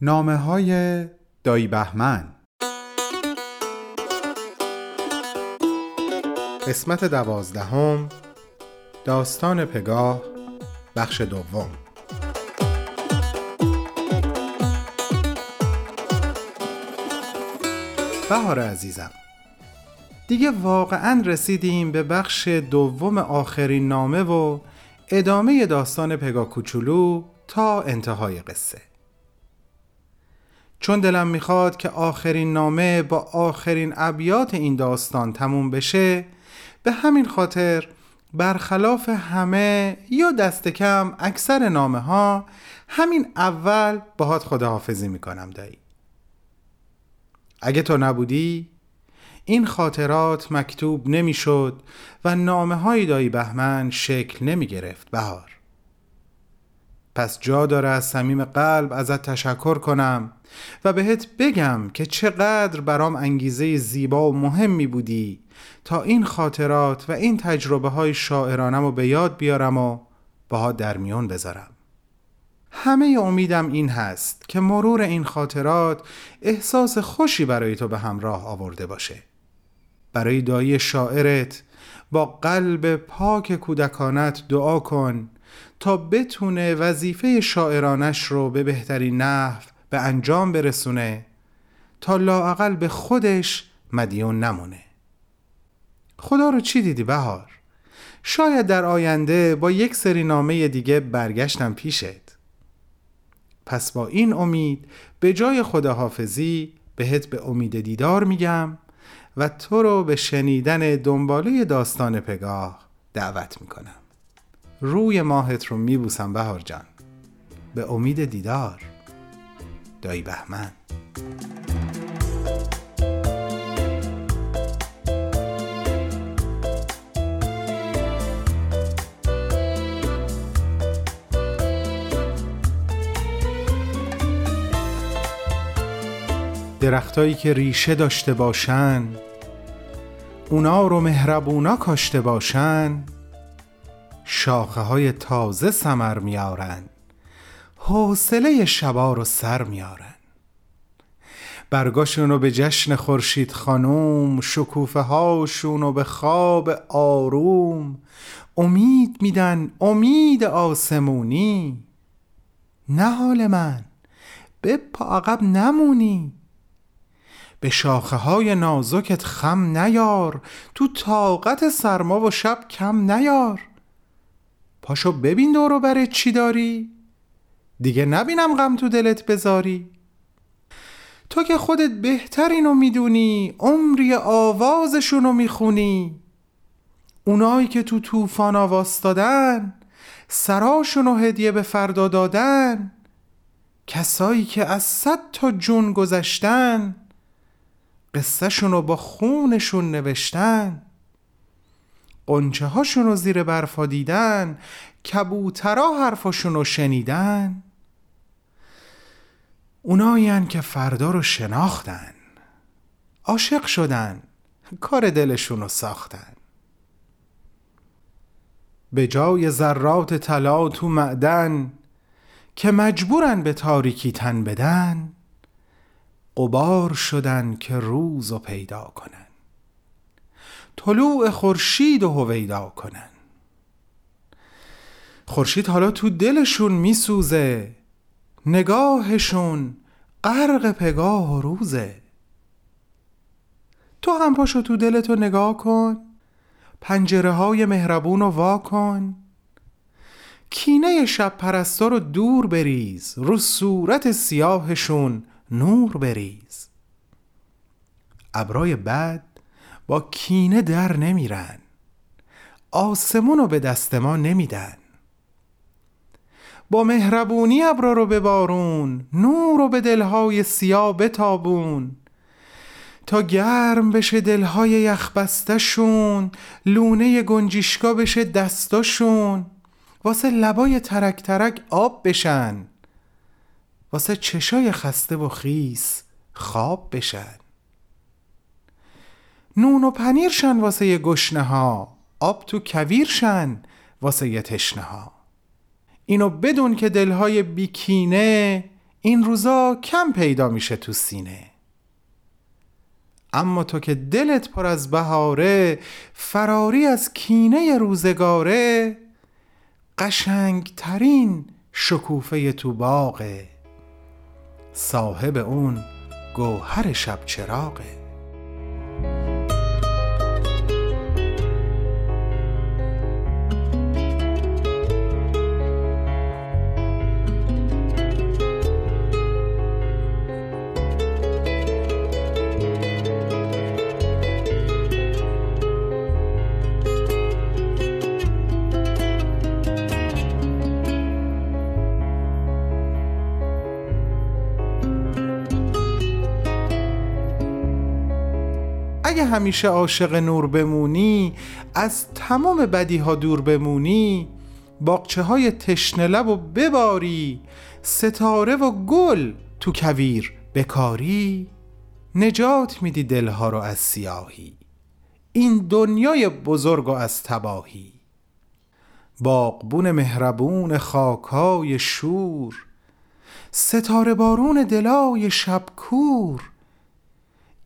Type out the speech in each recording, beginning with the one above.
نامه های دایی بهمن. قسمت دوازدهم داستان پگاه بخش دوم. بهار عزیزم دیگه واقعا رسیدیم به بخش دوم آخرین نامه و ادامه داستان پگاه کوچولو تا انتهای قصه. چون دلم می‌خواد که آخرین نامه با آخرین ابیات این داستان تموم بشه به همین خاطر برخلاف همه یا دست کم اکثر نامه ها همین اول باهات خداحافظی می‌کنم دایی. اگه تو نبودی این خاطرات مکتوب نمی‌شد و نامه های دایی بهمن شکل نمی گرفت بهار. پس جا داره از صمیم قلب ازت تشکر کنم و بهت بگم که چقدر برام انگیزه زیبا و مهمی بودی تا این خاطرات و این تجربه های شاعرانم رو به یاد بیارم و باها در میون بذارم. همه امیدم این هست که مرور این خاطرات احساس خوشی برای تو به همراه آورده باشه. برای دایی شاعرت با قلب پاک کودکانت دعا کن تا بتونه وظیفه شاعرانش رو به بهترین نحو به انجام برسونه تا لاعقل به خودش مدیون نمونه. خدا رو چی دیدی بهار؟ شاید در آینده با یک سری نامه دیگه برگشتم پیشت. پس با این امید به جای خداحافظی بهت به امید دیدار میگم و تو رو به شنیدن دنباله داستان پگاه دعوت می‌کنم. روی ماهت رو میبوسم بهار جان. به امید دیدار. دایی بهمن. درختایی که ریشه داشته باشن اونا رو مهربونا کاشته باشن شاخه های تازه سمر میارن حوصله شبا رو سر میارن برگاشون رو به جشن خورشید خانوم شکوفه هاشون رو به خواب آروم. امید میدن امید آسمونی. نه حال من به پا عقب نمونی. به شاخه های نازکت خم نیار تو طاقت سرما و شب کم نیار. پاشو ببین دورو بره چی داری. دیگه نبینم غم تو دلت بذاری. تو که خودت بهترینو می‌دونی عمری آوازشونو می‌خونی. اونایی که تو طوفان آواستادن سراشونو هدیه به فردا دادن. کسایی که از صد تا جون گذشتن قصهشون رو با خونشون نوشتن. قنچه هاشون رو زیر برفا دیدن کبوترا حرفاشون رو شنیدن. اونایین که فردا رو شناختن. عاشق شدن. کار دلشون رو ساختن. به جای ذرات طلا تو معدن که مجبورن به تاریکی تن بدن قبار شدن که روز رو پیدا کنن. طلوع خورشید و هویدا کنن. خورشید حالا تو دلشون میسوزه نگاهشون غرق پگاه و روزه. تو هم پاشو تو دلتو نگاه کن پنجره های مهربون رو وا کن. کینه شب پرستا رو دور بریز رو صورت سیاهشون نور بریز. ابرای بد با کینه در نمیرن. آسمون رو به دست ما نمیدن. با مهربونی ابرا رو ببارون نور رو به دلهای سیاه بتابون. تا گرم بشه دلهای یخبستشون لونه گنجیشکا بشه دستاشون. واسه لبای ترک ترک آب بشن. واسه چشای خسته و خیس خواب بشن. نون و پنیر واسه یه گشنه ها. آب تو کویر واسه یه تشنه ها. اینو بدون که دلهای بیکینه این روزا کم پیدا میشه تو سینه. اما تو که دلت پر از بهاره فراری از کینه روزگاره قشنگترین شکوفه تو باغه. صاحب اون گوهر شب چراغه. همیشه عاشق نور بمونی از تمام بدی ها دور بمونی باقچه های تشنه لب و بباری ستاره و گل تو کویر بکاری. نجات میدی دلها رو از سیاهی این دنیای بزرگ و از تباهی. باغبون مهربون خاکای شور ستاره بارون دلای شبکور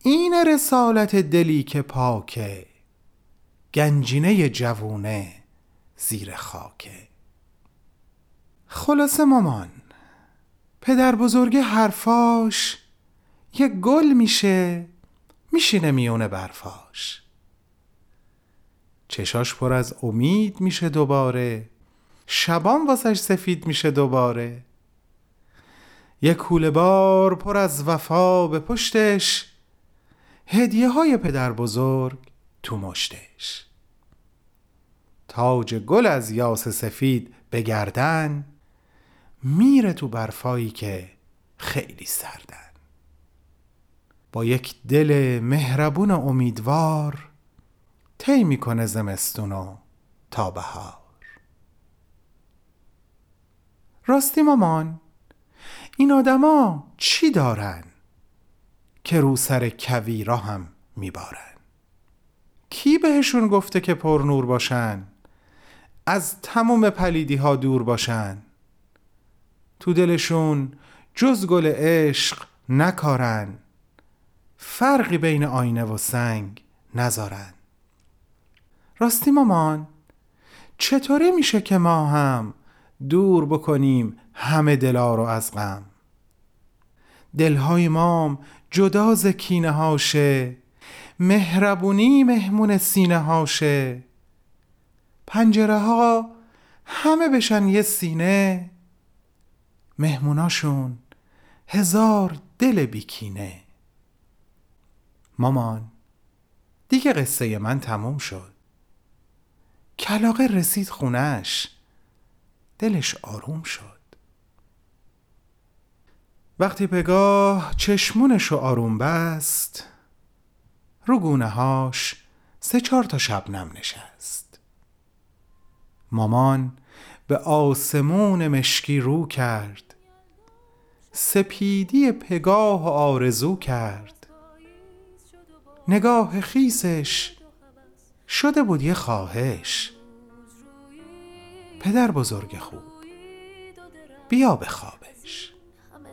این رسالت دلی که پاکه گنجینه جوونه زیر خاکه. خلاصه مامان پدر بزرگ حرفاش یه گل میشه میشینه میونه برفاش. چشاش پر از امید میشه دوباره شبان واسش سفید میشه دوباره. یک کوله بار پر از وفا به پشتش هدیه های پدر بزرگ تو مشتش. تاج گل از یاس سفید بگردن میره تو برفایی که خیلی سردن. با یک دل مهربون و امیدوار طی می‌کنه زمستون و تا بهار. راستی مامان این آدما چی دارن؟ که رو سر کویرا هم میبارن کی بهشون گفته که پر نور باشن؟ از تمام پلیدی ها دور باشن. تو دلشون جز گل عشق نکارن. فرقی بین آینه و سنگ نذارن. راستی مامان چطوری میشه که ما هم دور بکنیم همه دلا رو از غم؟ دلهای مام جدا ز کینه هاشه. مهربونی مهمون سینه هاشه. پنجره ها همه بشن یه سینه. مهموناشون هزار دل بیکینه. مامان دیگه قصه من تموم شد. کلاقه رسید خونش. دلش آروم شد. وقتی پگاه چشمونشو آروم بست رو گونه هاش سه چهار تا شبنم نشست. مامان به آسمون مشکی رو کرد سپیدی پگاه آرزو کرد. نگاه خیسش شده بود یه خواهش پدر بزرگ خوب بیا بخوابش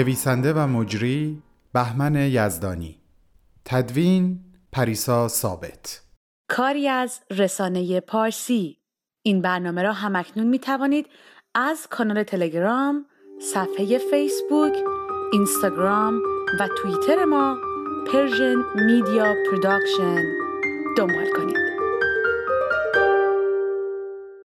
نویسنده و مجری بهمن یزدانی. تدوین پریسا ثابت. کاری از رسانه پارسی. این برنامه را هم اکنون می توانید از کانال تلگرام، صفحه فیسبوک، اینستاگرام و توییتر ما Persian Media Production دنبال کنید.